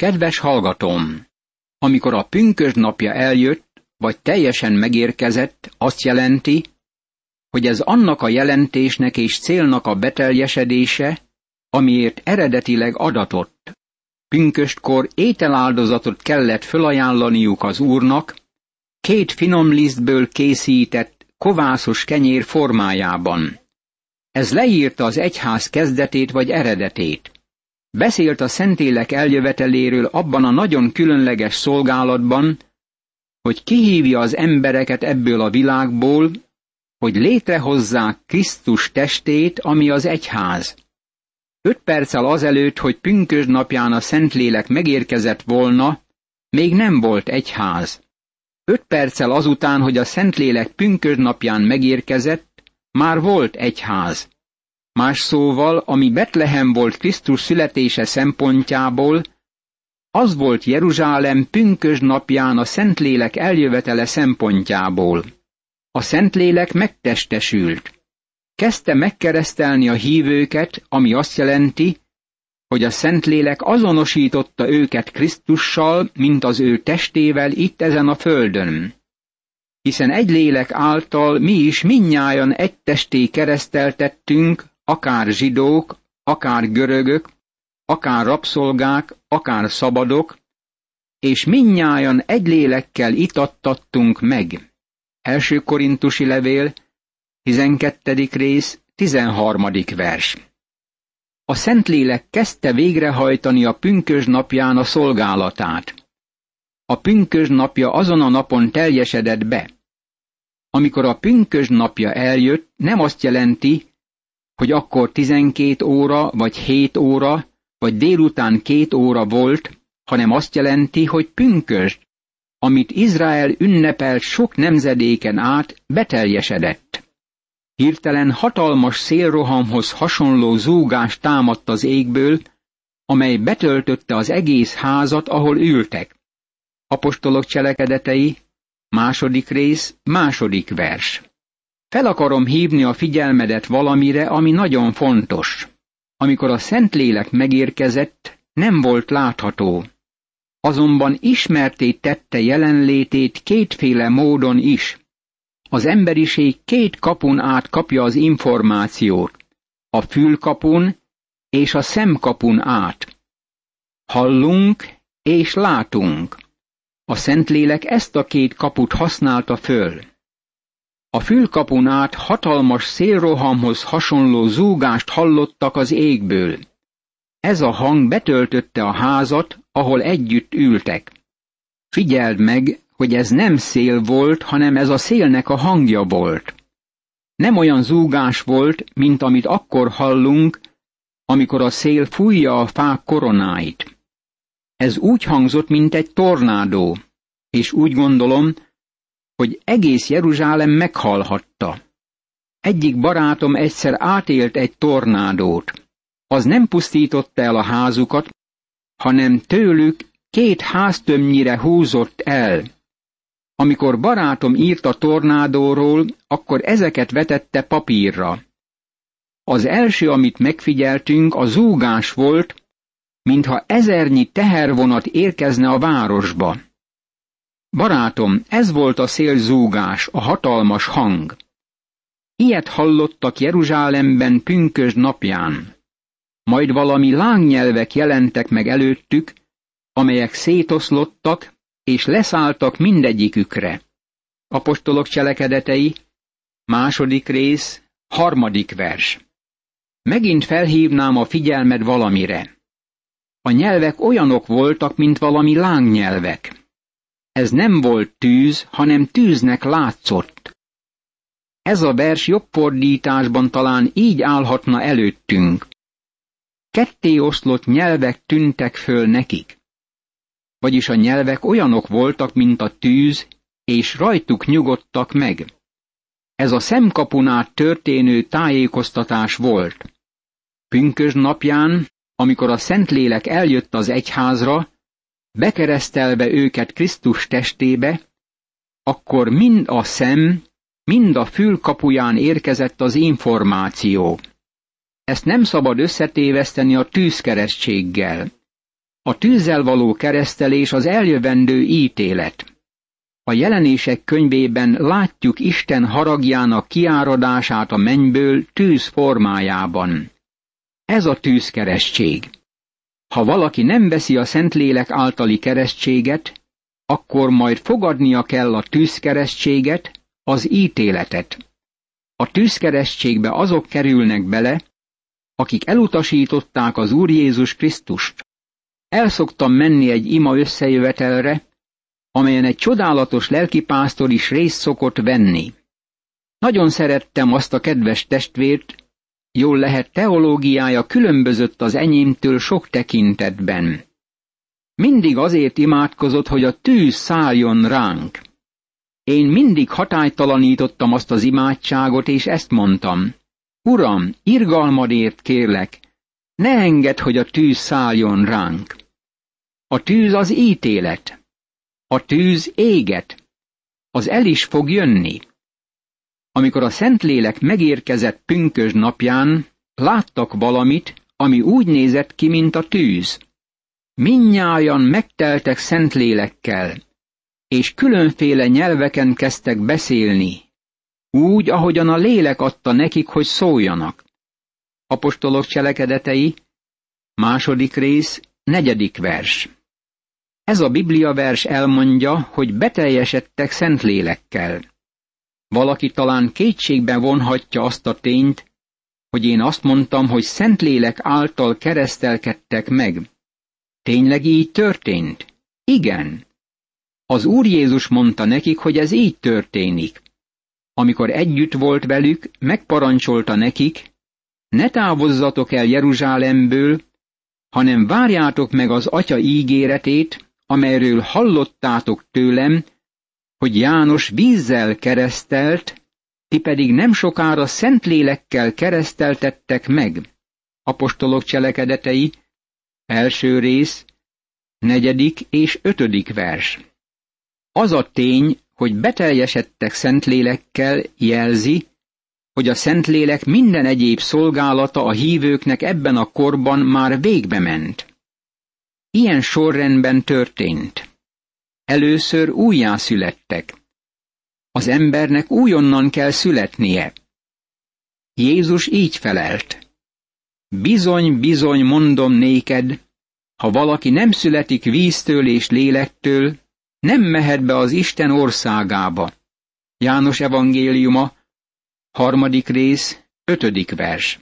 Kedves hallgatom! Amikor a pünkösd napja eljött, vagy teljesen megérkezett, azt jelenti, hogy ez annak a jelentésnek és célnak a beteljesedése, amiért eredetileg adatott. Pünköstkor ételáldozatot kellett fölajánlaniuk az úrnak, két finom lisztből készített, kovászos kenyér formájában. Ez leírta az egyház kezdetét vagy eredetét. Beszélt a Szentélek eljöveteléről abban a nagyon különleges szolgálatban, hogy kihívja az embereket ebből a világból, hogy létrehozzák Krisztus testét, ami az egyház. Öt perccel azelőtt, hogy pünkösd napján a Szentlélek megérkezett volna, még nem volt egyház. Öt perccel azután, hogy a Szentlélek pünkösd napján megérkezett, már volt egyház. Más szóval, ami Betlehem volt Krisztus születése szempontjából, az volt Jeruzsálem pünkösd napján a Szentlélek eljövetele szempontjából. A Szentlélek megtestesült. Kezdte megkeresztelni a hívőket, ami azt jelenti, hogy a Szentlélek azonosította őket Krisztussal, mint az ő testével itt ezen a földön. Hiszen egy lélek által mi is minnyájan egy testé kereszteltettünk, akár zsidók, akár görögök, akár rabszolgák, akár szabadok, és minnyájan egy lélekkel itattattunk meg. Első korintusi levél, 12. rész, 13. vers. A Szentlélek kezdte végrehajtani a pünkös napján a szolgálatát. A pünkös napja azon a napon teljesedett be. Amikor a pünkös napja eljött, nem azt jelenti, hogy akkor 12 óra, vagy 7 óra, vagy délután két óra volt, hanem azt jelenti, hogy pünkösd, amit Izrael ünnepelt sok nemzedéken át, beteljesedett. Hirtelen hatalmas szélrohamhoz hasonló zúgás támadt az égből, amely betöltötte az egész házat, ahol ültek. Apostolok cselekedetei, második rész, második vers. Fel akarom hívni a figyelmedet valamire, ami nagyon fontos. Amikor a Szentlélek megérkezett, nem volt látható. Azonban ismerté tette jelenlétét kétféle módon is. Az emberiség két kapun át kapja az információt, a fülkapun és a szemkapun át. Hallunk és látunk. A Szentlélek ezt a két kaput használta föl. A fülkapun át hatalmas szélrohamhoz hasonló zúgást hallottak az égből. Ez a hang betöltötte a házat, ahol együtt ültek. Figyeld meg, hogy ez nem szél volt, hanem ez a szélnek a hangja volt. Nem olyan zúgás volt, mint amit akkor hallunk, amikor a szél fújja a fák koronáit. Ez úgy hangzott, mint egy tornádó, és úgy gondolom, hogy egész Jeruzsálem meghallhatta. Egyik barátom egyszer átélt egy tornádót. Az nem pusztította el a házukat, hanem tőlük két háztömnyire húzott el. Amikor barátom írt a tornádóról, akkor ezeket vetette papírra. Az első, amit megfigyeltünk, a zúgás volt, mintha ezernyi tehervonat érkezne a városba. Barátom, ez volt a szélzúgás, a hatalmas hang. Ilyet hallottak Jeruzsálemben pünkös napján. Majd valami lángnyelvek jelentek meg előttük, amelyek szétoszlottak, és leszálltak mindegyikükre. Apostolok cselekedetei, második rész, harmadik vers. Megint felhívnám a figyelmed valamire. A nyelvek olyanok voltak, mint valami lángnyelvek. Ez nem volt tűz, hanem tűznek látszott. Ez a vers jobb fordításban talán így állhatna előttünk. Ketté oszlott nyelvek tűntek föl nekik. Vagyis a nyelvek olyanok voltak, mint a tűz, és rajtuk nyugodtak meg. Ez a szemkapunát történő tájékoztatás volt. Pünkös napján, amikor a Szentlélek eljött az egyházra, bekeresztelve őket Krisztus testébe, akkor mind a szem, mind a fül kapuján érkezett az információ. Ezt nem szabad összetéveszteni a tűzkeresztséggel. A tűzzel való keresztelés az eljövendő ítélet. A jelenések könyvében látjuk Isten haragjának kiáradását a mennyből tűz formájában. Ez a tűzkeresztség. Ha valaki nem veszi a Szentlélek általi keresztséget, akkor majd fogadnia kell a tűzkeresztséget, az ítéletet. A tűzkeresztségbe azok kerülnek bele, akik elutasították az Úr Jézus Krisztust. El szoktam menni egy ima összejövetelre, amelyen egy csodálatos lelkipásztor is részt szokott venni. Nagyon szerettem azt a kedves testvért, jól lehet teológiája különbözött az enyémtől sok tekintetben. Mindig azért imádkozott, hogy a tűz szálljon ránk. Én mindig hatálytalanítottam azt az imádságot, és ezt mondtam. Uram, irgalmadért kérlek, ne engedd, hogy a tűz szálljon ránk. A tűz az ítélet. A tűz éget. Az el is fog jönni. Amikor a Szentlélek megérkezett pünkös napján, láttak valamit, ami úgy nézett ki, mint a tűz. Minnyájan megteltek Szentlélekkel, és különféle nyelveken kezdtek beszélni, úgy, ahogyan a lélek adta nekik, hogy szóljanak. Apostolok cselekedetei, második rész, negyedik vers. Ez a Biblia vers elmondja, hogy beteljesedtek Szentlélekkel. Valaki talán kétségben vonhatja azt a tényt, hogy én azt mondtam, hogy Szentlélek által keresztelkedtek meg. Tényleg így történt? Igen. Az Úr Jézus mondta nekik, hogy ez így történik. Amikor együtt volt velük, megparancsolta nekik, ne távozzatok el Jeruzsálemből, hanem várjátok meg az Atya ígéretét, amelyről hallottátok tőlem, hogy János vízzel keresztelt, ti pedig nem sokára Szentlélekkel kereszteltettek meg. Apostolok cselekedetei, első rész, negyedik és ötödik vers. Az a tény, hogy beteljesedtek Szentlélekkel jelzi, hogy a Szentlélek minden egyéb szolgálata a hívőknek ebben a korban már végbe ment. Ilyen sorrendben történt. Először újjászülettek. Az embernek újonnan kell születnie. Jézus így felelt. Bizony, bizony mondom néked, ha valaki nem születik víztől és lélektől, nem mehet be az Isten országába. János evangéliuma, harmadik rész, ötödik vers.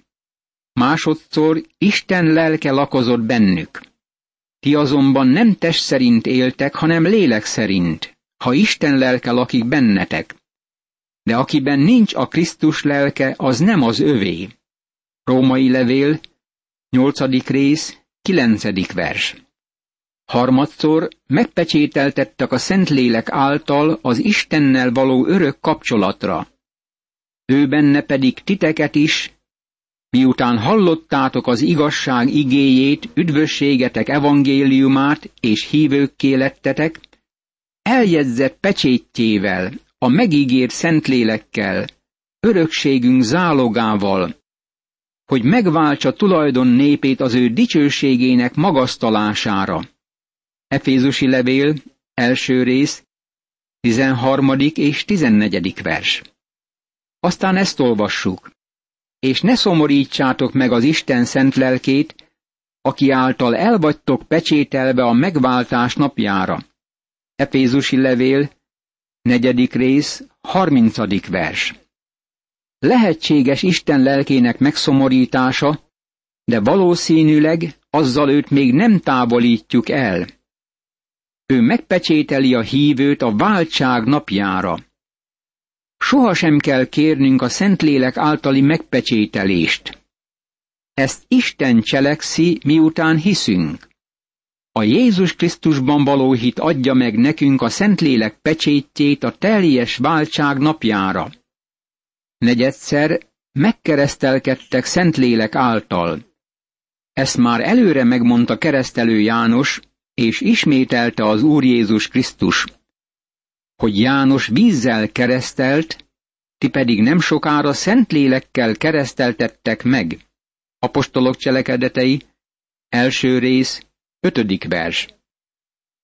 Másodszor Isten lelke lakozott bennük. Ti azonban nem test szerint éltek, hanem lélek szerint, ha Isten lelke lakik bennetek. De akiben nincs a Krisztus lelke, az nem az övé. Római levél, nyolcadik rész, kilencedik vers. Harmadszor megpecsételtettek a Szentlélek által az Istennel való örök kapcsolatra. Ő benne pedig titeket is, miután hallottátok az igazság igéjét, üdvösségetek evangéliumát és hívőkké lettetek, eljegyzett pecsétjével, a megígért Szentlélekkel, örökségünk zálogával, hogy megváltsa tulajdon népét az ő dicsőségének magasztalására. Efézusi levél, első rész, 13. és 14. vers. Aztán ezt olvassuk. És ne szomorítsátok meg az Isten szent lelkét, aki által elvagytok pecsételve a megváltás napjára. Efézusi levél, negyedik rész, harmincadik vers. Lehetséges Isten lelkének megszomorítása, de valószínűleg azzal őt még nem távolítjuk el. Ő megpecsételi a hívőt a váltság napjára. Soha sem kell kérnünk a Szentlélek általi megpecsételést. Ezt Isten cselekszi, miután hiszünk. A Jézus Krisztusban való hit adja meg nekünk a Szentlélek pecsétjét a teljes váltság napjára. Negyedszer megkeresztelkedtek Szentlélek által. Ezt már előre megmondta keresztelő János, és ismételte az Úr Jézus Krisztus, hogy János vízzel keresztelt, ti pedig nem sokára Szentlélekkel kereszteltettek meg. Apostolok cselekedetei, első rész, Ötödik vers.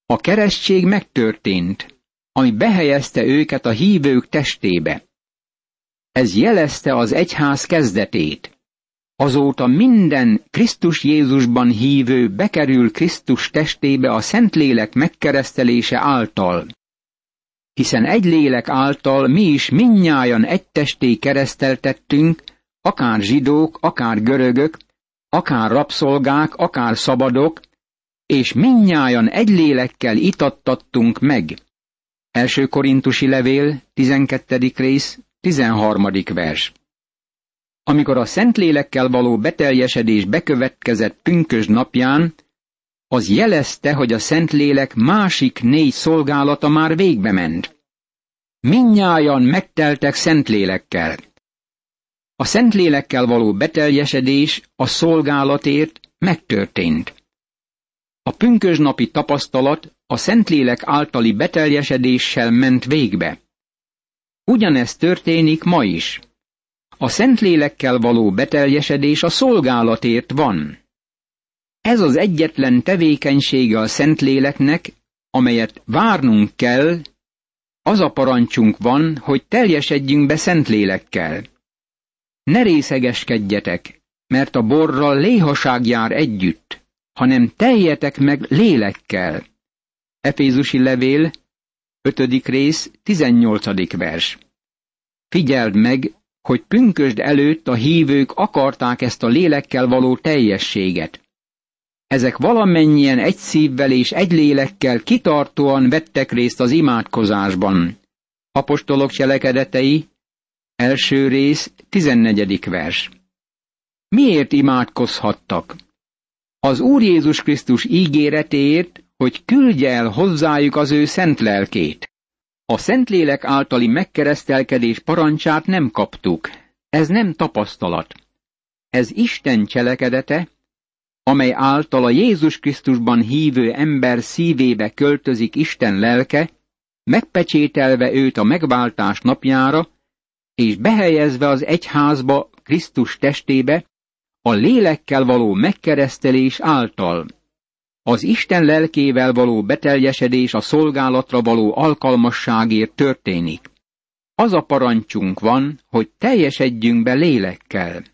A keresztség megtörtént, ami behelyezte őket a hívők testébe. Ez jelezte az egyház kezdetét. Azóta minden Krisztus Jézusban hívő bekerül Krisztus testébe a Szentlélek megkeresztelése által. Hiszen egy lélek által mi is minnyájan egy testé kereszteltettünk, akár zsidók, akár görögök, akár rabszolgák, akár szabadok, és minnyájan egy lélekkel itattattunk meg. Első korintusi levél, 12. rész, 13. vers. Amikor a Szentlélekkel való beteljesedés bekövetkezett pünkös napján, az jelezte, hogy a Szentlélek másik négy szolgálata már végbe ment. Minnyájan megteltek Szentlélekkel. A Szentlélekkel való beteljesedés a szolgálatért megtörtént. A pünkösnapi tapasztalat a Szentlélek általi beteljesedéssel ment végbe. Ugyanezt történik ma is. A Szentlélekkel való beteljesedés a szolgálatért van. Ez az egyetlen tevékenysége a Szentléleknek, amelyet várnunk kell, az a parancsunk van, hogy teljesedjünk be Szentlélekkel. Ne részegeskedjetek, mert a borral léhaság jár együtt, hanem teljetek meg lélekkel. Efézusi levél, 5. rész, 18. vers. Figyeld meg, hogy pünkösd előtt a hívők akarták ezt a lélekkel való teljességet. Ezek valamennyien egy szívvel és egy lélekkel kitartóan vettek részt az imádkozásban. Apostolok cselekedetei, első rész, 14. vers. Miért imádkozhattak? Az Úr Jézus Krisztus ígéretéért, hogy küldje el hozzájuk az ő szent lelkét. A Szentlélek általi megkeresztelkedés parancsát nem kaptuk. Ez nem tapasztalat. Ez Isten cselekedete, amely által a Jézus Krisztusban hívő ember szívébe költözik Isten lelke, megpecsételve őt a megváltás napjára, és behelyezve az egyházba Krisztus testébe, a lélekkel való megkeresztelés által. Az Isten lelkével való beteljesedés a szolgálatra való alkalmasságért történik. Az a parancsunk van, hogy teljesedjünk be lélekkel.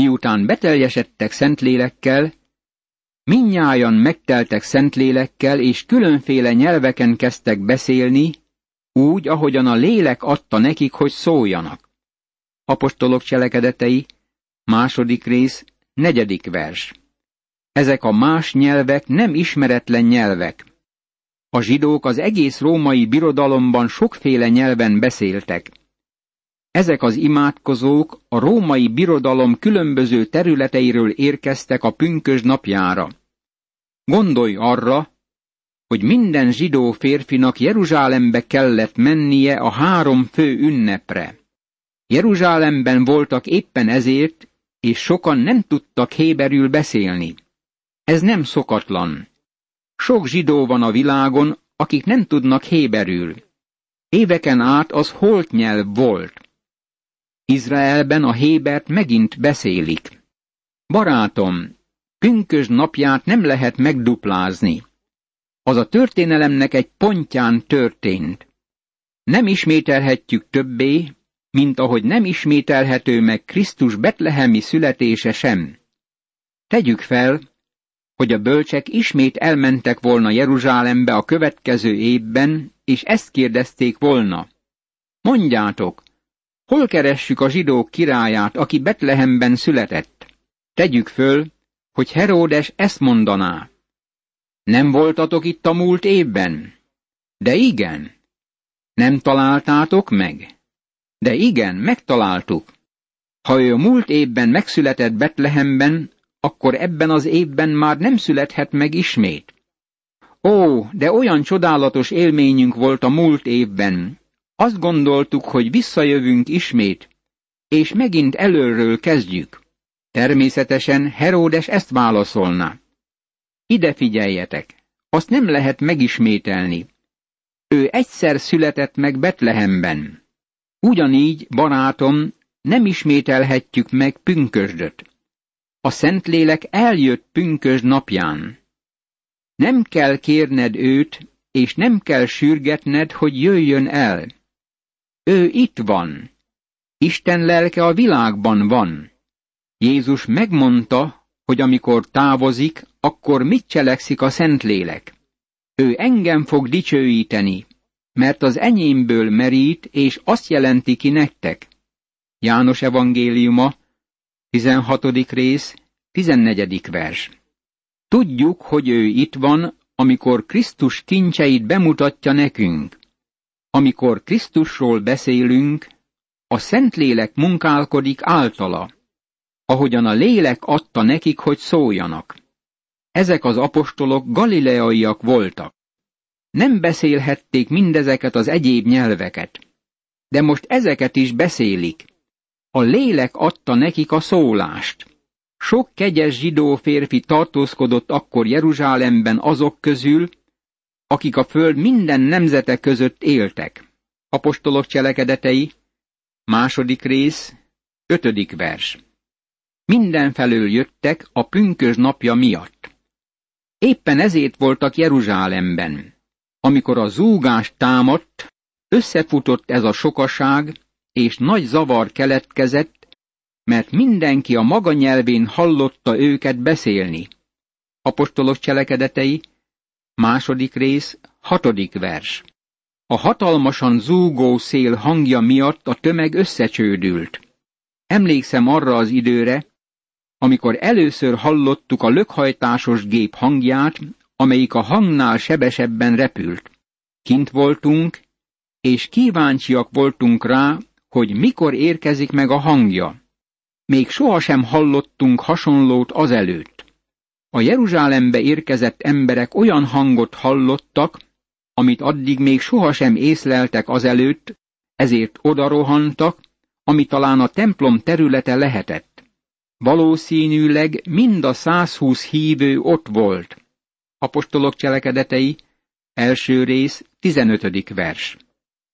Miután beteljesedtek szentlélekkel, minnyájan megteltek szentlélekkel, és különféle nyelveken kezdtek beszélni, úgy, ahogyan a lélek adta nekik, hogy szóljanak. Apostolok cselekedetei, második rész, negyedik vers. Ezek a más nyelvek nem ismeretlen nyelvek. A zsidók az egész római birodalomban sokféle nyelven beszéltek. Ezek az imádkozók a római birodalom különböző területeiről érkeztek a pünkös napjára. Gondolj arra, hogy minden zsidó férfinak Jeruzsálembe kellett mennie a három fő ünnepre. Jeruzsálemben voltak éppen ezért, és sokan nem tudtak héberül beszélni. Ez nem szokatlan. Sok zsidó van a világon, akik nem tudnak héberül. Éveken át az holt nyelv volt. Izraelben a hébert megint beszélik. Barátom, pünkös napját nem lehet megduplázni. Az a történelemnek egy pontján történt. Nem ismételhetjük többé, mint ahogy nem ismételhető meg Krisztus betlehemi születése sem. Tegyük fel, hogy a bölcsek ismét elmentek volna Jeruzsálembe a következő évben, és ezt kérdezték volna. Mondjátok, hol keressük a zsidók királyát, aki Betlehemben született? Tegyük föl, hogy Heródes ezt mondaná. Nem voltatok itt a múlt évben? De igen. Nem találtátok meg? De igen, megtaláltuk. Ha ő a múlt évben megszületett Betlehemben, akkor ebben az évben már nem születhet meg ismét. Ó, de olyan csodálatos élményünk volt a múlt évben. Azt gondoltuk, hogy visszajövünk ismét, és megint előről kezdjük. Természetesen Heródes ezt válaszolná. Ide figyeljetek, azt nem lehet megismételni. Ő egyszer született meg Betlehemben. Ugyanígy, barátom, nem ismételhetjük meg pünkösdöt. A Szentlélek eljött pünkös napján. Nem kell kérned őt, és nem kell sürgetned, hogy jöjjön el. Ő itt van. Isten lelke a világban van. Jézus megmondta, hogy amikor távozik, akkor mit cselekszik a Szentlélek. Ő engem fog dicsőíteni, mert az enyémből merít, és azt jelenti ki nektek. János evangéliuma, 16. rész, 14. vers. Tudjuk, hogy ő itt van, amikor Krisztus kincseit bemutatja nekünk. Amikor Krisztusról beszélünk, a Szentlélek munkálkodik általa, ahogyan a lélek adta nekik, hogy szóljanak. Ezek az apostolok galileaiak voltak. Nem beszélhették mindezeket az egyéb nyelveket, de most ezeket is beszélik. A lélek adta nekik a szólást. Sok kegyes zsidó férfi tartózkodott akkor Jeruzsálemben azok közül, akik a föld minden nemzete között éltek. Apostolok cselekedetei, második rész, ötödik vers. Mindenfelől jöttek a pünkös napja miatt. Éppen ezért voltak Jeruzsálemben. Amikor a zúgás támadt, összefutott ez a sokaság, és nagy zavar keletkezett, mert mindenki a maga nyelvén hallotta őket beszélni. Apostolok cselekedetei, második rész, hatodik vers. A hatalmasan zúgó szél hangja miatt a tömeg összecsődült. Emlékszem arra az időre, amikor először hallottuk a lökhajtásos gép hangját, amelyik a hangnál sebesebben repült. Kint voltunk, és kíváncsiak voltunk rá, hogy mikor érkezik meg a hangja. Még sohasem hallottunk hasonlót azelőtt. A Jeruzsálembe érkezett emberek olyan hangot hallottak, amit addig még sohasem észleltek azelőtt, ezért odarohantak, ami talán a templom területe lehetett. Valószínűleg mind a 120 hívő ott volt. Apostolok cselekedetei, első rész, 15. vers.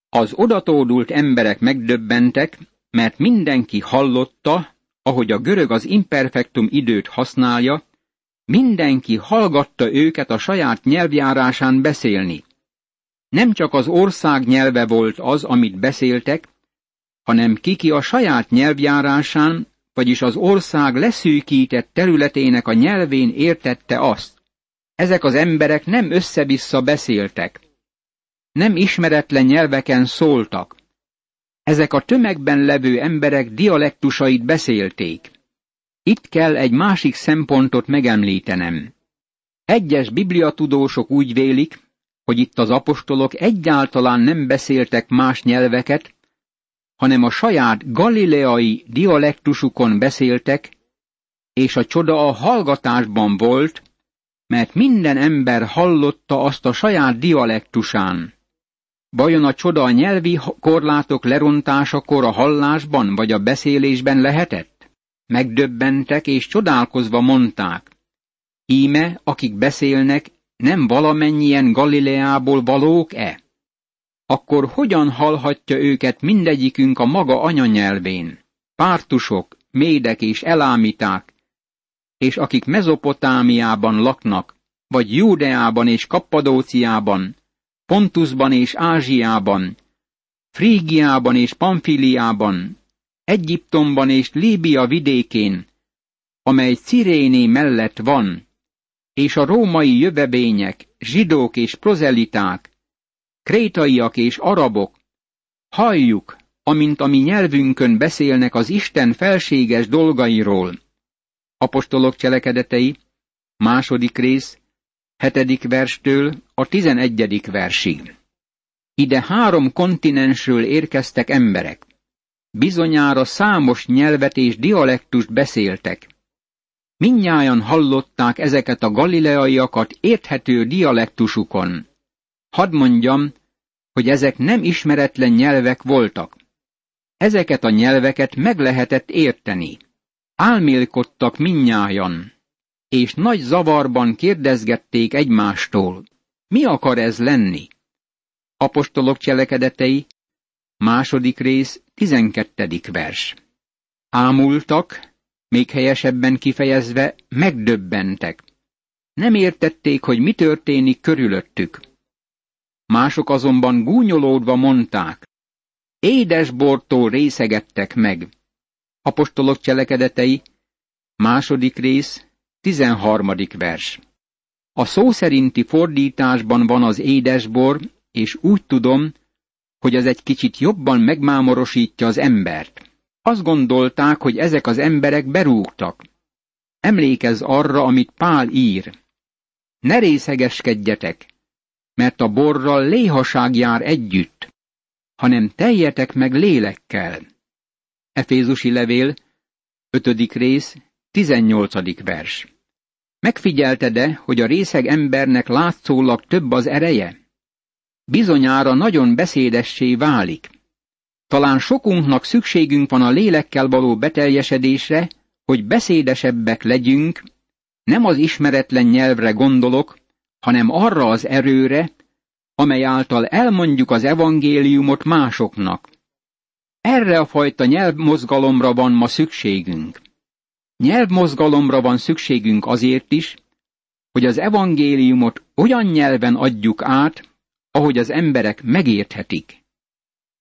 Az odatódult emberek megdöbbentek, mert mindenki hallotta, ahogy a görög az imperfektum időt használja, mindenki hallgatta őket a saját nyelvjárásán beszélni. Nem csak az ország nyelve volt az, amit beszéltek, hanem kiki a saját nyelvjárásán, vagyis az ország leszűkített területének a nyelvén értette azt. Ezek az emberek nem össze-vissza beszéltek. Nem ismeretlen nyelveken szóltak. Ezek a tömegben levő emberek dialektusait beszélték. Itt kell egy másik szempontot megemlítenem. Egyes bibliatudósok úgy vélik, hogy itt az apostolok egyáltalán nem beszéltek más nyelveket, hanem a saját galileai dialektusukon beszéltek, és a csoda a hallgatásban volt, mert minden ember hallotta azt a saját dialektusán. Vajon a csoda a nyelvi korlátok lerontásakor a hallásban vagy a beszélésben lehetett? Megdöbbentek és csodálkozva mondták. Íme, akik beszélnek, nem valamennyien Galileából valók-e? Akkor hogyan hallhatja őket mindegyikünk a maga anyanyelvén? Pártusok, médek és elámiták, és akik Mezopotámiában laknak, vagy Júdeában és Kappadóciában, Pontusban és Ázsiában, Frígiában és Pamfiliában, Egyiptomban és Líbia vidékén, amely Ciréné mellett van, és a római jövevények, zsidók és prozeliták, krétaiak és arabok, halljuk, amint a mi nyelvünkön beszélnek az Isten felséges dolgairól. Apostolok cselekedetei, második rész, hetedik verstől a tizenegyedik versig. Ide három kontinensről érkeztek emberek. Bizonyára számos nyelvet és dialektust beszéltek. Mindnyájan hallották ezeket a galileaiakat érthető dialektusukon. Hadd mondjam, hogy ezek nem ismeretlen nyelvek voltak. Ezeket a nyelveket meg lehetett érteni. Álmélkodtak minnyájan, és nagy zavarban kérdezgették egymástól, mi akar ez lenni? Apostolok cselekedetei, második rész, tizenkettedik vers. Ámultak, még helyesebben kifejezve megdöbbentek. Nem értették, hogy mi történik körülöttük. Mások azonban gúnyolódva mondták, édesbortól részegettek meg. Apostolok cselekedetei, második rész, tizenharmadik vers. A szó szerinti fordításban van az édesbor, és úgy tudom, hogy az egy kicsit jobban megmámorosítja az embert. Azt gondolták, hogy ezek az emberek berúgtak. Emlékezz arra, amit Pál ír. Ne részegeskedjetek, mert a borral léhaság jár együtt, hanem teljetek meg lélekkel. Efézusi levél, 5. rész, 18. vers. Megfigyelted-e, hogy a részeg embernek látszólag több az ereje? Bizonyára nagyon beszédessé válik. Talán sokunknak szükségünk van a lélekkel való beteljesedésre, hogy beszédesebbek legyünk, nem az ismeretlen nyelvre gondolok, hanem arra az erőre, amely által elmondjuk az evangéliumot másoknak. Erre a fajta nyelvmozgalomra van ma szükségünk. Nyelvmozgalomra van szükségünk azért is, hogy az evangéliumot olyan nyelven adjuk át, ahogy az emberek megérthetik.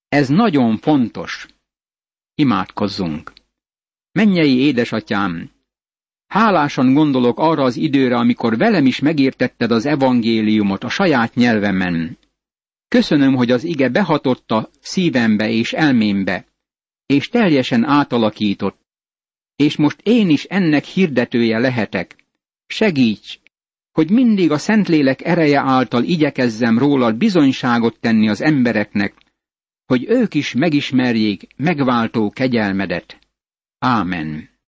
Ez nagyon fontos. Imádkozzunk. Mennyei édesatyám, hálásan gondolok arra az időre, amikor velem is megértetted az evangéliumot a saját nyelvemen. Köszönöm, hogy az ige behatott a szívembe és elmémbe, és teljesen átalakított, és most én is ennek hirdetője lehetek. Segíts, hogy mindig a Szentlélek ereje által igyekezzem rólad bizonyságot tenni az embereknek, hogy ők is megismerjék megváltó kegyelmedet. Ámen.